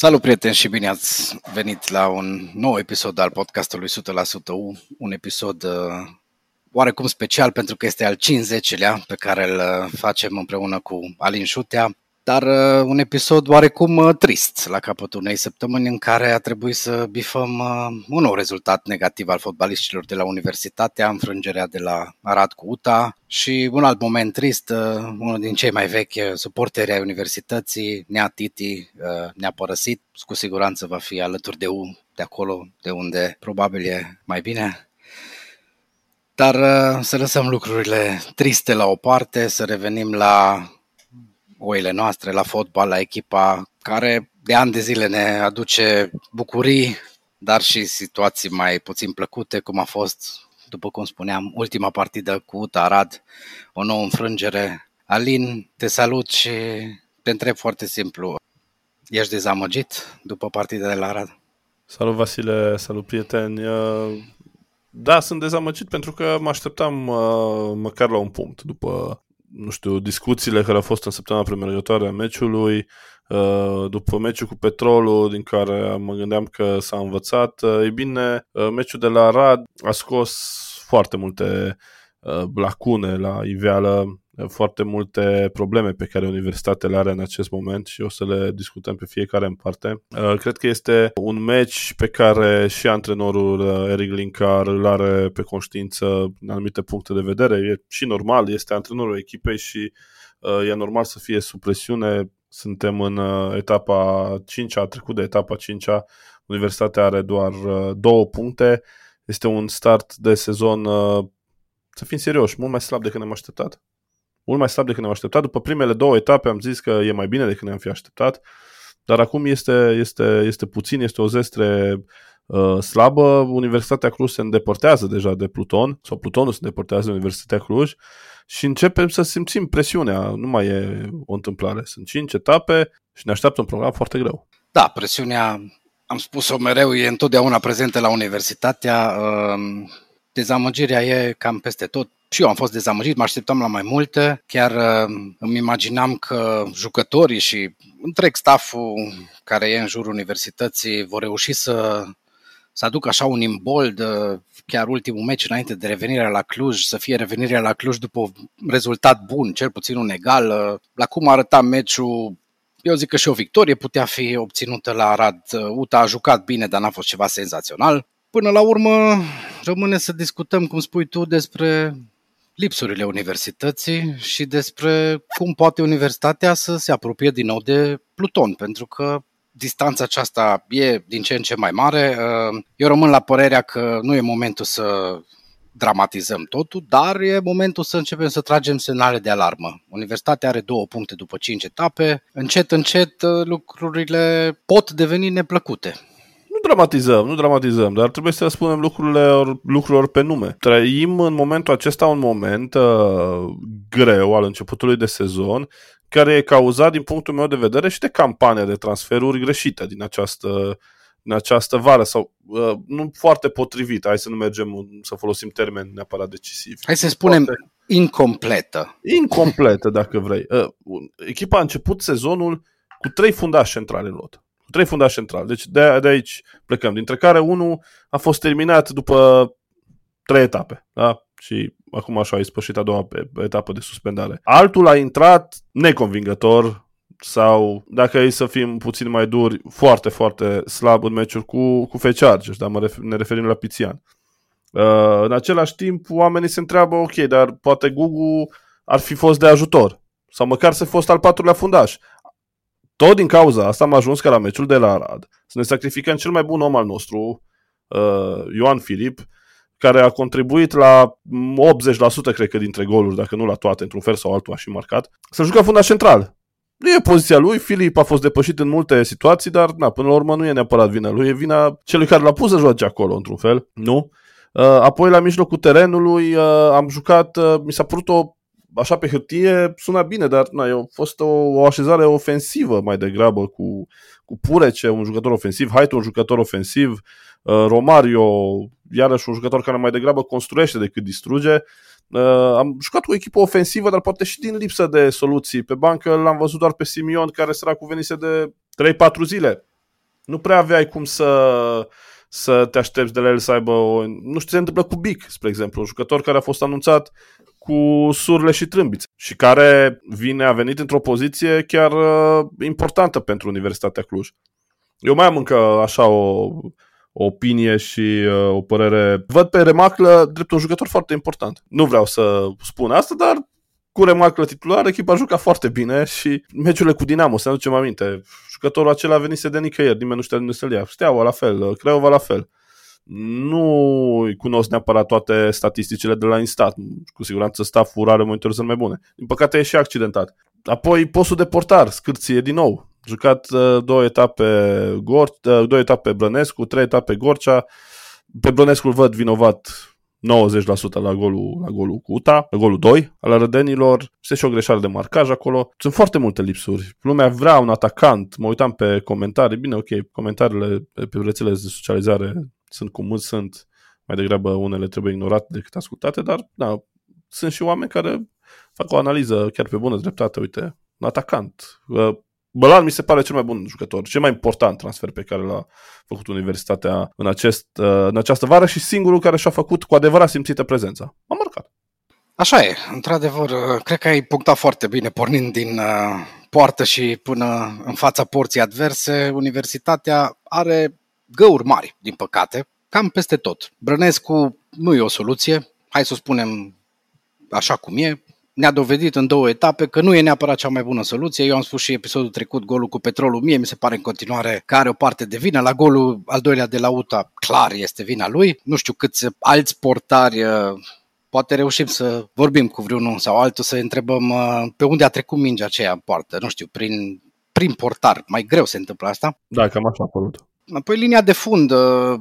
Salut prieteni și bine ați venit la un nou episod al podcastului 100% U, un episod uh, oarecum special pentru că este al 50-lea pe care îl uh, facem împreună cu Alin Șutea dar uh, un episod oarecum uh, trist la capătul unei săptămâni în care a trebuit să bifăm uh, un nou rezultat negativ al fotbaliștilor de la Universitatea, înfrângerea de la Arad cu UTA și un alt moment trist, uh, unul din cei mai vechi uh, suporteri ai Universității, Nea Titi, uh, ne-a părăsit, cu siguranță va fi alături de U, de acolo, de unde probabil e mai bine. Dar uh, să lăsăm lucrurile triste la o parte, să revenim la oile noastre la fotbal, la echipa care de ani de zile ne aduce bucurii, dar și situații mai puțin plăcute, cum a fost, după cum spuneam, ultima partidă cu UTA Arad, o nouă înfrângere. Alin, te salut și te întreb foarte simplu. Ești dezamăgit după partida de la Arad? Salut Vasile, salut prieteni. Da, sunt dezamăgit pentru că mă așteptam măcar la un punct după nu știu, discuțiile care au fost în săptămâna premergătoare a meciului, uh, după meciul cu Petrolul, din care mă gândeam că s-a învățat, uh, e bine, uh, meciul de la Arad a scos foarte multe lacune la iveală foarte multe probleme pe care universitatea le are în acest moment și o să le discutăm pe fiecare în parte. Uh, cred că este un match pe care și antrenorul uh, Eric Linkar îl are pe conștiință în anumite puncte de vedere. E și normal, este antrenorul echipei și uh, e normal să fie sub presiune. Suntem în etapa 5 a trecut de etapa 5 -a. Universitatea are doar două puncte. Este un start de sezon, să fim serioși, mult mai slab decât ne-am așteptat mult mai slab decât ne-am așteptat. După primele două etape am zis că e mai bine decât ne-am fi așteptat, dar acum este, este, este puțin, este o zestre uh, slabă. Universitatea Cluj se îndepărtează deja de Pluton, sau Plutonul se îndepărtează de Universitatea Cluj și începem să simțim presiunea. Nu mai e o întâmplare. Sunt cinci etape și ne așteaptă un program foarte greu. Da, presiunea, am spus-o mereu, e întotdeauna prezentă la Universitatea. Uh, dezamăgirea e cam peste tot și eu am fost dezamăgit, mă așteptam la mai multe. Chiar uh, îmi imaginam că jucătorii și întreg stafful care e în jurul universității vor reuși să, să aducă așa un imbold, uh, chiar ultimul meci înainte de revenirea la Cluj, să fie revenirea la Cluj după un rezultat bun, cel puțin un egal. Uh, la cum arăta meciul, eu zic că și o victorie putea fi obținută la Arad. UTA a jucat bine, dar n-a fost ceva senzațional. Până la urmă, rămâne să discutăm, cum spui tu, despre lipsurile universității și despre cum poate universitatea să se apropie din nou de Pluton, pentru că distanța aceasta e din ce în ce mai mare. Eu rămân la părerea că nu e momentul să dramatizăm totul, dar e momentul să începem să tragem semnale de alarmă. Universitatea are două puncte după cinci etape. Încet, încet lucrurile pot deveni neplăcute nu dramatizăm, nu dramatizăm, dar trebuie să spunem lucrurile, lucrurilor pe nume. Trăim în momentul acesta un moment uh, greu al începutului de sezon, care e cauzat, din punctul meu de vedere, și de campania de transferuri greșite din această, din această vară sau uh, nu foarte potrivit. Hai să nu mergem să folosim termeni neapărat decisivi. Hai să spunem foarte... incompletă. Incompletă, dacă vrei. Uh, echipa a început sezonul cu trei fundași centrale în lot cu trei fundași centrali. Deci de, de aici plecăm, dintre care unul a fost terminat după trei etape. Da? Și acum așa a ispășit a doua etapă de suspendare. Altul a intrat neconvingător sau, dacă e să fim puțin mai duri, foarte, foarte slab în meciuri cu, cu Fecharges, dar mă refer, ne referim la Pițian. Uh, în același timp, oamenii se întreabă, ok, dar poate Gugu ar fi fost de ajutor. Sau măcar să fi fost al patrulea fundaș. Tot din cauza asta am ajuns ca la meciul de la Arad să ne sacrificăm cel mai bun om al nostru, uh, Ioan Filip, care a contribuit la 80% cred că dintre goluri, dacă nu la toate, într-un fel sau altul a și marcat, să jucă fundaș central. Nu e poziția lui, Filip a fost depășit în multe situații, dar na, până la urmă nu e neapărat vina lui, e vina celui care l-a pus să joace acolo, într-un fel, nu? Uh, apoi la mijlocul terenului uh, am jucat, uh, mi s-a părut o așa pe hârtie sună bine, dar na, a fost o, o așezare ofensivă mai degrabă cu, cu Purece, un jucător ofensiv, Haitu, un jucător ofensiv, uh, Romario, iarăși un jucător care mai degrabă construiește decât distruge. Uh, am jucat cu o echipă ofensivă, dar poate și din lipsă de soluții. Pe bancă l-am văzut doar pe Simion, care săracul venise de 3-4 zile nu prea aveai cum să, să te aștepți de la el să aibă o... Nu știu ce se întâmplă cu Bic, spre exemplu, un jucător care a fost anunțat cu surle și trâmbițe și care vine, a venit într-o poziție chiar uh, importantă pentru Universitatea Cluj. Eu mai am încă așa o, o opinie și uh, o părere. Văd pe Remaclă drept un jucător foarte important. Nu vreau să spun asta, dar cu Remaclă titular, echipa juca foarte bine și meciurile cu Dinamo, să ne aducem aminte. Jucătorul acela venise de nicăieri, nimeni nu știa de să-l ia. Steaua la fel, Craiova la fel nu îi cunosc neapărat toate statisticile de la Instat. Cu siguranță stafful are monitorizări mai bune. Din păcate e și accidentat. Apoi postul de portar, scârție din nou. Jucat uh, două etape Gor, uh, două etape Brănescu, trei etape Gorcea. Pe Brănescu îl văd vinovat 90% la golul, la golul cu UTA, la golul 2 al arădenilor. Este și o greșeală de marcaj acolo. Sunt foarte multe lipsuri. Lumea vrea un atacant. Mă uitam pe comentarii. Bine, ok, comentariile pe rețelele de socializare sunt cum sunt, mai degrabă unele trebuie ignorate decât ascultate, dar da, sunt și oameni care fac o analiză chiar pe bună dreptate, uite, un atacant. Bălan mi se pare cel mai bun jucător, cel mai important transfer pe care l-a făcut Universitatea în, acest, în această vară și singurul care și-a făcut cu adevărat simțită prezența. A marcat. Așa e, într-adevăr, cred că ai punctat foarte bine, pornind din uh, poartă și până în fața porții adverse, Universitatea are găuri mari, din păcate, cam peste tot. Brănescu nu e o soluție, hai să o spunem așa cum e, ne-a dovedit în două etape că nu e neapărat cea mai bună soluție. Eu am spus și episodul trecut, golul cu petrolul, mie mi se pare în continuare că are o parte de vină. La golul al doilea de la UTA, clar este vina lui. Nu știu câți alți portari uh, poate reușim să vorbim cu vreunul sau altul, să întrebăm uh, pe unde a trecut mingea aceea în poartă, nu știu, prin, prin portar. Mai greu se întâmplă asta. Da, cam așa a apărut. Apoi linia de fund, uh,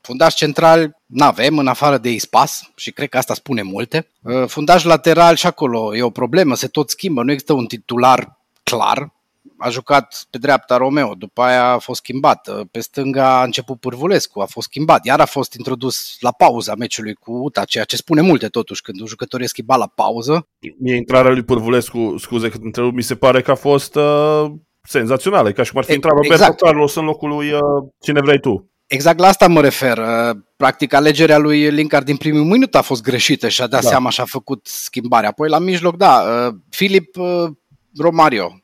fundaș central nu avem în afară de Ispas și cred că asta spune multe. Uh, fundaș lateral și acolo e o problemă, se tot schimbă, nu există un titular clar. A jucat pe dreapta Romeo, după aia a fost schimbat. Uh, pe stânga a început Pârvulescu, a fost schimbat. Iar a fost introdus la pauza meciului cu UTA, ceea ce spune multe totuși când un jucător e schimbat la pauză. Mie intrarea lui Pârvulescu, scuze că întrerup, mi se pare că a fost uh, senzaționale, ca și cum ar fi intrat Roberto exact. Carlos în locul lui uh, cine vrei tu. Exact la asta mă refer. Uh, practic, alegerea lui Linkard din primul minut a fost greșită și a dat da. seama și a făcut schimbarea. Apoi, la mijloc, da, uh, Filip uh, Romario.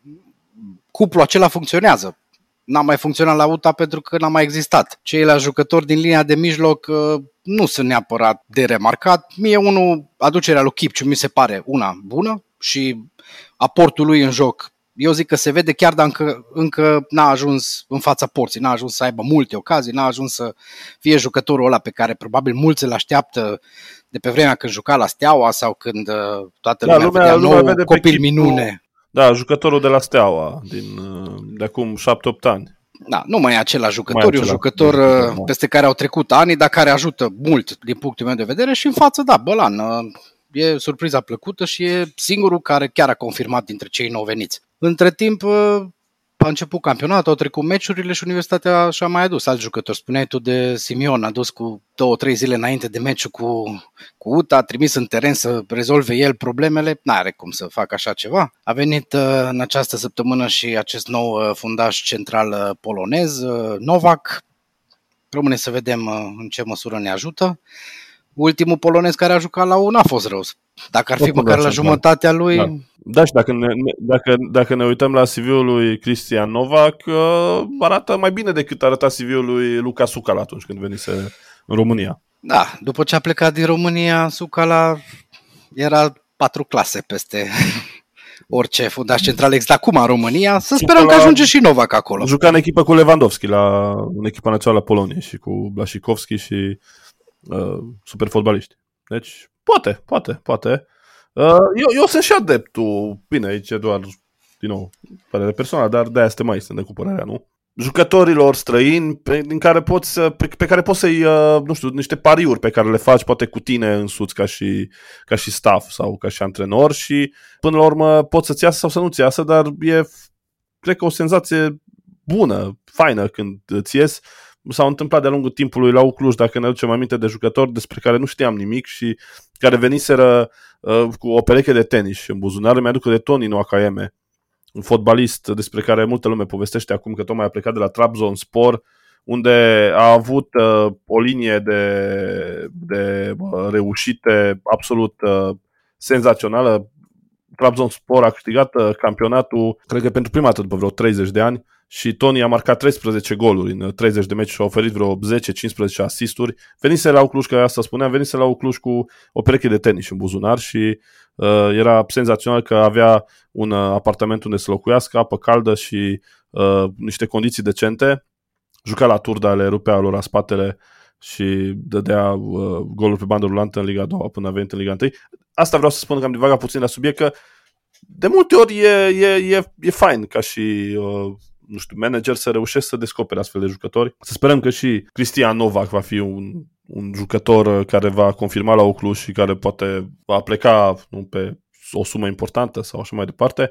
Cuplul acela funcționează. N-a mai funcționat la UTA pentru că n-a mai existat. Ceilalți jucători din linia de mijloc nu sunt neapărat de remarcat. Mie unul, aducerea lui Kipciu mi se pare una bună și aportul lui în joc eu zic că se vede chiar dacă încă n-a ajuns în fața porții, n-a ajuns să aibă multe ocazii, n-a ajuns să fie jucătorul ăla pe care probabil mulți îl așteaptă de pe vremea când juca la Steaua sau când uh, toată da, lumea, lumea vedea nou vede copil minune. Da, jucătorul de la Steaua din, uh, de acum 7-8 ani. Da, nu mai e același jucător, e un jucător da. peste care au trecut ani, dar care ajută mult din punctul meu de vedere și în față, da, Bălan, e surpriza plăcută și e singurul care chiar a confirmat dintre cei nou veniți. Între timp, ă, a început campionatul, au trecut meciurile și Universitatea și-a mai adus alți jucători. Spuneai tu de Simion, a dus cu două, trei zile înainte de meciul cu, cu UTA, a trimis în teren să rezolve el problemele, n-are cum să facă așa ceva. A venit ă, în această săptămână și acest nou ă, fundaș central polonez, Novak. Rămâne să vedem în ce măsură ne ajută ultimul polonez care a jucat la un a fost rău. Dacă ar fi măcar la jumătatea lui... Da, da și dacă ne, dacă, dacă ne uităm la CV-ul lui Cristian Novak, uh, arată mai bine decât arăta CV-ul lui Luca Sucal atunci când venise în România. Da, după ce a plecat din România, Sucala era patru clase peste orice fundaș central exact acum în România. Să sperăm că ajunge și Novak acolo. Juca în echipă cu Lewandowski la, în echipa națională a Poloniei și cu Blasicovski și uh, super fotbaliști. Deci, poate, poate, poate. Uh, eu, eu sunt și adeptul, bine, aici doar, din nou, părere personală, dar de-aia este mai sunt de cu nu? Jucătorilor străini pe, din care poți, pe, pe care poți să-i, uh, nu știu, niște pariuri pe care le faci poate cu tine însuți ca și, ca și staff sau ca și antrenor și până la urmă poți să-ți iasă sau să nu-ți iasă, dar e, cred că o senzație bună, faină când îți ies s-au întâmplat de-a lungul timpului la Ucluj, dacă ne aducem aminte de jucători despre care nu știam nimic și care veniseră uh, cu o pereche de tenis în buzunar. Mi-aduc de Toni Noakayeme, un fotbalist despre care multă lume povestește acum că tocmai a plecat de la Trabzonspor, unde a avut uh, o linie de, de uh, reușite absolut uh, senzațională. Trabzonspor a câștigat uh, campionatul, cred că pentru prima dată după vreo 30 de ani, și Tony a marcat 13 goluri în 30 de meci și a oferit vreo 10-15 asisturi. Venise la Ucluș, că asta spuneam, venise la Ucluș cu o pereche de tenis în buzunar și uh, era senzațional că avea un uh, apartament unde să locuiască, apă caldă și uh, niște condiții decente. Juca la turda, le rupea lor spatele și dădea uh, goluri pe bandă rulantă în Liga 2 până a venit în Liga 1. Asta vreau să spun că am divagat puțin la subiect, că de multe ori e, e, e, e fain ca și uh, nu știu, manager să reușesc să descopere astfel de jucători. Să sperăm că și Cristian Novak va fi un, un jucător care va confirma la Oclus și care poate va pleca nu, pe o sumă importantă sau așa mai departe.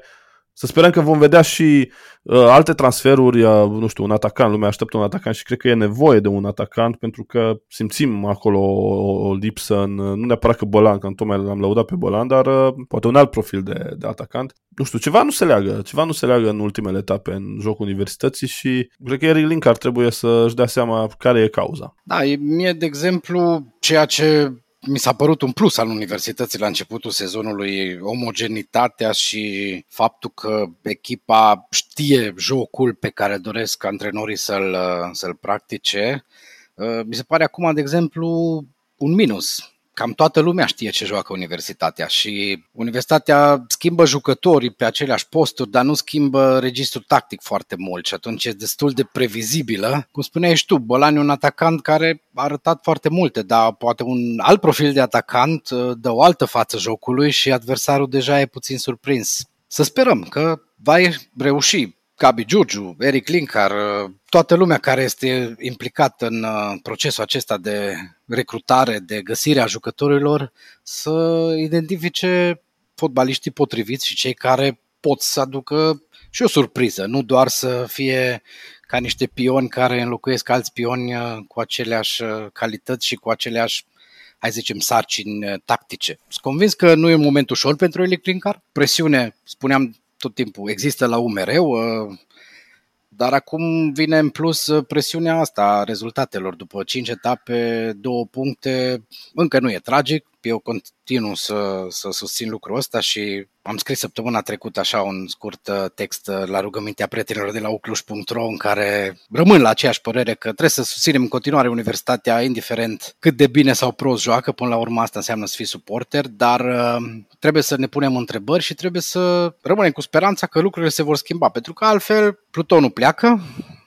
Să sperăm că vom vedea și uh, alte transferuri, uh, nu știu, un atacant, lumea așteaptă un atacant și cred că e nevoie de un atacant pentru că simțim acolo o, o lipsă în, nu neapărat că Bolan, că tocmai l-am lăudat pe Bolan, dar uh, poate un alt profil de, de atacant. Nu știu, ceva nu se leagă, ceva nu se leagă în ultimele etape în jocul universității și cred că Eric Linkar trebuie să-și dea seama care e cauza. Da, e mie, de exemplu, ceea ce mi s-a părut un plus al universității la începutul sezonului, omogenitatea și faptul că echipa știe jocul pe care doresc antrenorii să-l, să-l practice. Mi se pare acum, de exemplu, un minus cam toată lumea știe ce joacă universitatea și universitatea schimbă jucătorii pe aceleași posturi, dar nu schimbă registrul tactic foarte mult și atunci e destul de previzibilă. Cum spuneai și tu, Bolani e un atacant care a arătat foarte multe, dar poate un alt profil de atacant uh, dă o altă față jocului și adversarul deja e puțin surprins. Să sperăm că va reuși Gabi Giurgiu, Eric Linkar, uh, toată lumea care este implicată în uh, procesul acesta de recrutare, de găsire a jucătorilor, să identifice fotbaliștii potriviți și cei care pot să aducă și o surpriză, nu doar să fie ca niște pioni care înlocuiesc alți pioni uh, cu aceleași calități și cu aceleași hai să zicem, sarcini tactice. Sunt convins că nu e un moment ușor pentru Eric Linkar. Presiune, spuneam tot timpul există la UMR, uh, dar acum vine în plus uh, presiunea asta a rezultatelor. După 5 etape, două puncte, încă nu e tragic. Eu continuu să, să susțin lucrul ăsta și am scris săptămâna trecută așa un scurt uh, text uh, la rugămintea prietenilor de la ucluș.ro în care rămân la aceeași părere că trebuie să susținem în continuare universitatea, indiferent cât de bine sau prost joacă, până la urmă asta înseamnă să fii suporter, dar uh, trebuie să ne punem întrebări și trebuie să rămânem cu speranța că lucrurile se vor schimba, pentru că altfel Plutonul pleacă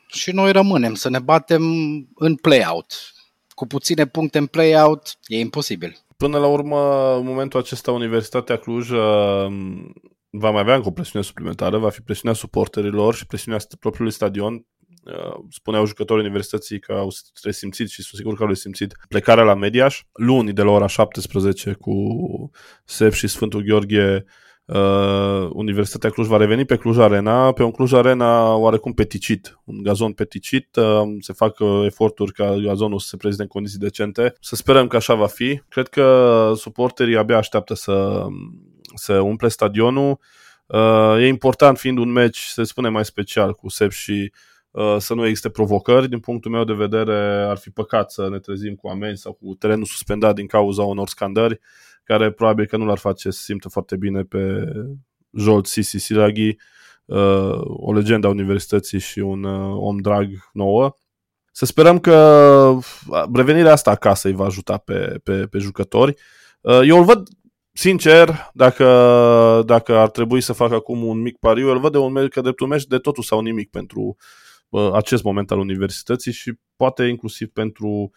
și noi rămânem să ne batem în play-out. Cu puține puncte în play-out e imposibil. Până la urmă, în momentul acesta, Universitatea Cluj uh, va mai avea încă o presiune suplimentară, va fi presiunea suporterilor și presiunea propriului stadion. Uh, spuneau jucătorii universității că au resimțit și sunt sigur că au resimțit plecarea la Mediaș. Luni de la ora 17 cu Sef și Sfântul Gheorghe Uh, Universitatea Cluj va reveni pe Cluj Arena, pe un Cluj Arena oarecum peticit, un gazon peticit, uh, se fac uh, eforturi ca gazonul să se prezinte în condiții decente. Să sperăm că așa va fi. Cred că suporterii abia așteaptă să, să umple stadionul. Uh, e important fiind un meci, să spune mai special, cu Sep și uh, să nu existe provocări. Din punctul meu de vedere, ar fi păcat să ne trezim cu amenzi sau cu terenul suspendat din cauza unor scandări care probabil că nu l-ar face să simtă foarte bine pe Jolt Sisi Silaghi, uh, o legendă a universității și un uh, om drag nouă. Să sperăm că uh, revenirea asta acasă îi va ajuta pe, pe, pe jucători. Eu îl văd, sincer, dacă, dacă ar trebui să fac acum un mic pariu, îl văd de un meci, că dreptul meci de totul sau nimic pentru acest moment al universității și poate inclusiv pentru,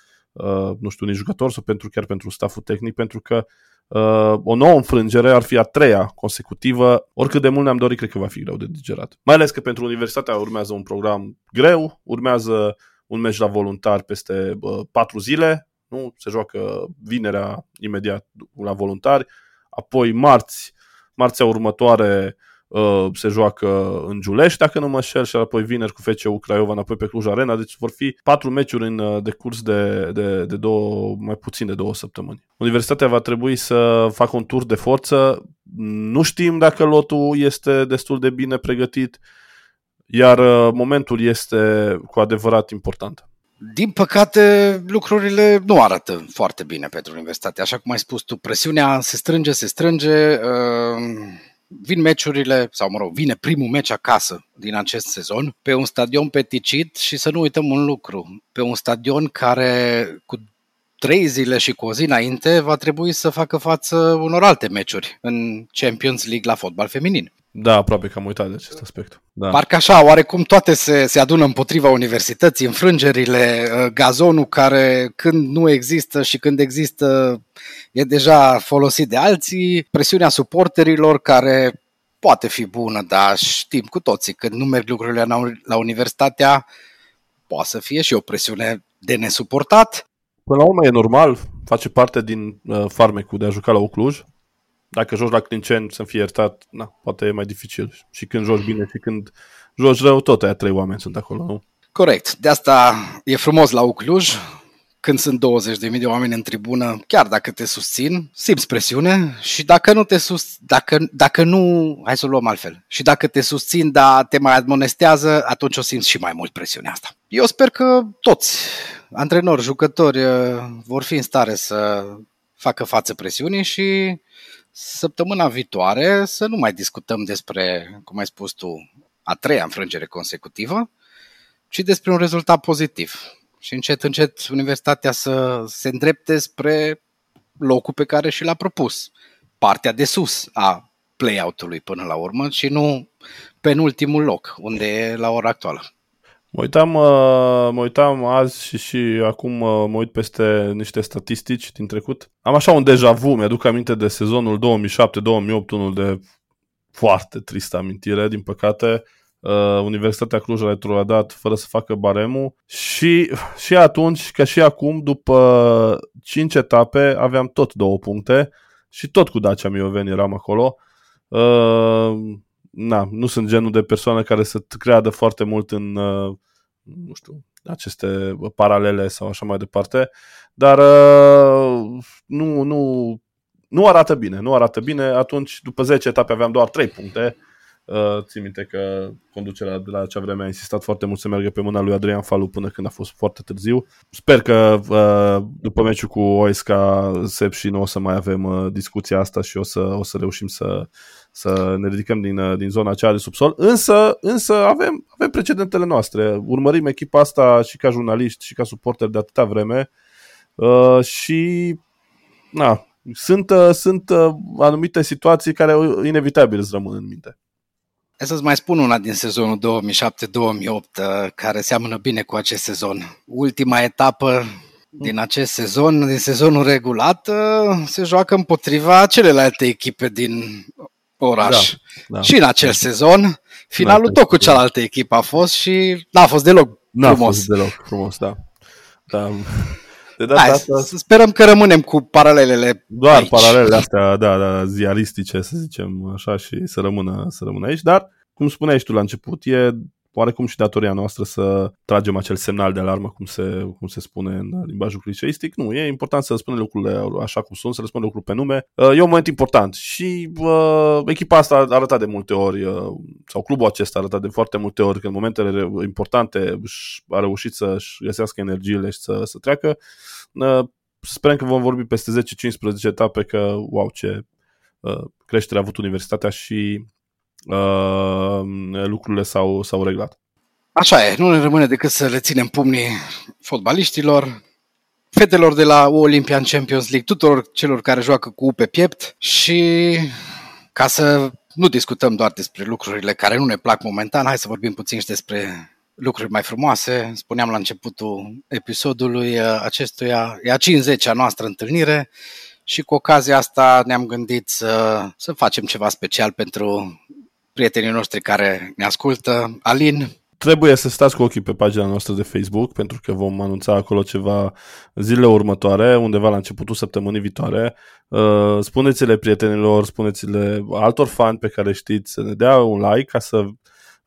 nu știu, unii jucători sau pentru, chiar pentru staful tehnic, pentru că uh, o nouă înfrângere ar fi a treia consecutivă. Oricât de mult ne-am dorit, cred că va fi greu de digerat. Mai ales că pentru universitatea urmează un program greu, urmează un meci la voluntar peste uh, patru zile, nu? Se joacă vinerea imediat la voluntari, apoi marți, marțea următoare uh, se joacă în Giulești, dacă nu mă șel, și apoi vineri cu FCU Craiova înapoi pe Cluj Arena, deci vor fi patru meciuri în uh, decurs de, de, de două, mai puțin de două săptămâni. Universitatea va trebui să facă un tur de forță, nu știm dacă lotul este destul de bine pregătit, iar uh, momentul este cu adevărat important. Din păcate, lucrurile nu arată foarte bine pentru universitate. Așa cum ai spus tu, presiunea se strânge, se strânge, uh, vin meciurile, sau mă rog, vine primul meci acasă din acest sezon, pe un stadion peticit și să nu uităm un lucru, pe un stadion care cu trei zile și cu o zi înainte va trebui să facă față unor alte meciuri în Champions League la fotbal feminin. Da, aproape că am uitat de acest aspect. Da. Parcă așa, oarecum toate se, se adună împotriva universității, înfrângerile, uh, gazonul care când nu există și când există e deja folosit de alții, presiunea suporterilor care poate fi bună, dar știm cu toții când nu merg lucrurile la, la universitatea, poate să fie și o presiune de nesuportat. Până la urmă e normal, face parte din uh, farmecul de a juca la Ucluj dacă joci la Clinceni, să fie iertat, na, poate e mai dificil. Și când joci bine și când joci rău, tot aia trei oameni sunt acolo, nu? Corect. De asta e frumos la Ucluj, când sunt 20.000 de oameni în tribună, chiar dacă te susțin, simți presiune și dacă nu te sus, dacă, dacă nu, hai să o luăm altfel, și dacă te susțin, dar te mai admonestează, atunci o simți și mai mult presiunea asta. Eu sper că toți, antrenori, jucători, vor fi în stare să facă față presiunii și săptămâna viitoare să nu mai discutăm despre, cum ai spus tu, a treia înfrângere consecutivă, ci despre un rezultat pozitiv. Și încet, încet, universitatea să se îndrepte spre locul pe care și l-a propus. Partea de sus a play-out-ului până la urmă și nu penultimul loc, unde e la ora actuală. Mă uitam, uh, mă uitam azi și, și acum uh, mă uit peste niște statistici din trecut. Am așa un deja vu, mi-aduc aminte de sezonul 2007-2008, unul de foarte tristă amintire, din păcate. Uh, Universitatea Cluj a retrogradat fără să facă baremul și, și atunci, ca și acum, după 5 etape, aveam tot două puncte și tot cu Dacia Mioveni eram acolo. Uh, na, nu sunt genul de persoană care să creadă foarte mult în, uh, nu știu, aceste paralele sau așa mai departe, dar uh, nu, nu, nu arată bine, nu arată bine. Atunci, după 10 etape aveam doar 3 puncte. Uh, țin minte că conducerea de la acea vreme a insistat foarte mult să meargă pe mâna lui Adrian Falu până când a fost foarte târziu. Sper că uh, după meciul cu OSK, Sep și nu o să mai avem uh, discuția asta și o să, o să reușim să, să ne ridicăm din, uh, din zona aceea de subsol, însă, însă avem, avem precedentele noastre. Urmărim echipa asta și ca jurnaliști și ca suporter de atâta vreme uh, și na, sunt, uh, sunt uh, anumite situații care inevitabil îți rămân în minte. Hai să-ți mai spun una din sezonul 2007-2008 uh, care seamănă bine cu acest sezon. Ultima etapă din acest sezon, din sezonul regulat, se joacă împotriva celelalte echipe din oraș. Da, da. Și în acel sezon, finalul da, tot cu cealaltă echipă a fost și n-a fost deloc n-a frumos. fost deloc frumos, da. da. De data Hai, asta... să sperăm că rămânem cu paralelele Doar aici. paralelele astea, da, da, ziaristice, să zicem așa, și să rămână, să rămână aici, dar, cum spuneai și tu la început, e oarecum și datoria noastră să tragem acel semnal de alarmă, cum se, cum se spune în limbajul clișeistic. Nu, e important să spunem lucrurile așa cum sunt, să le spunem lucruri pe nume. Uh, e un moment important și uh, echipa asta a arătat de multe ori, uh, sau clubul acesta a arătat de foarte multe ori că în momentele importante a reușit să-și găsească energiile și să, să treacă. Uh, sperăm că vom vorbi peste 10-15 etape că, wow, ce uh, creștere a avut universitatea și uh, lucrurile s-au, s-au reglat. Așa e, nu ne rămâne decât să le ținem pumnii fotbaliștilor, fetelor de la Olympian Champions League, tuturor celor care joacă cu U pe piept și ca să nu discutăm doar despre lucrurile care nu ne plac momentan, hai să vorbim puțin și despre lucruri mai frumoase. Spuneam la începutul episodului acestuia, e a 50-a noastră întâlnire și cu ocazia asta ne-am gândit să, să facem ceva special pentru prietenii noștri care ne ascultă. Alin, trebuie să stați cu ochii pe pagina noastră de Facebook, pentru că vom anunța acolo ceva zilele următoare, undeva la începutul săptămânii viitoare. Uh, spuneți-le prietenilor, spuneți-le altor fani pe care știți să ne dea un like ca să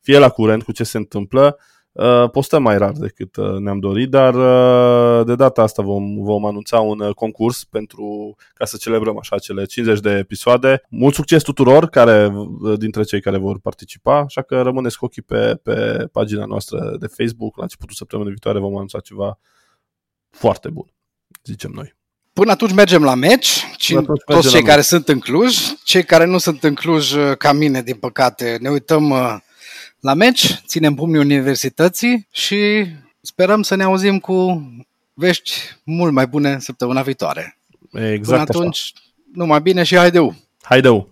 fie la curent cu ce se întâmplă. Uh, postăm mai rar decât uh, ne-am dorit, dar uh, de data asta vom, vom anunța un concurs pentru ca să celebrăm așa cele 50 de episoade. Mult succes tuturor care, dintre cei care vor participa, așa că rămâneți cu ochii pe, pe pagina noastră de Facebook. La începutul săptămânii viitoare vom anunța ceva foarte bun, zicem noi. Până atunci mergem la meci, toți cei care sunt în Cluj, cei care nu sunt în Cluj, ca mine, din păcate, ne uităm la meci, ținem pumnii universității și sperăm să ne auzim cu vești mult mai bune săptămâna viitoare. Exact Până atunci, așa. numai bine și haideu! Haideu!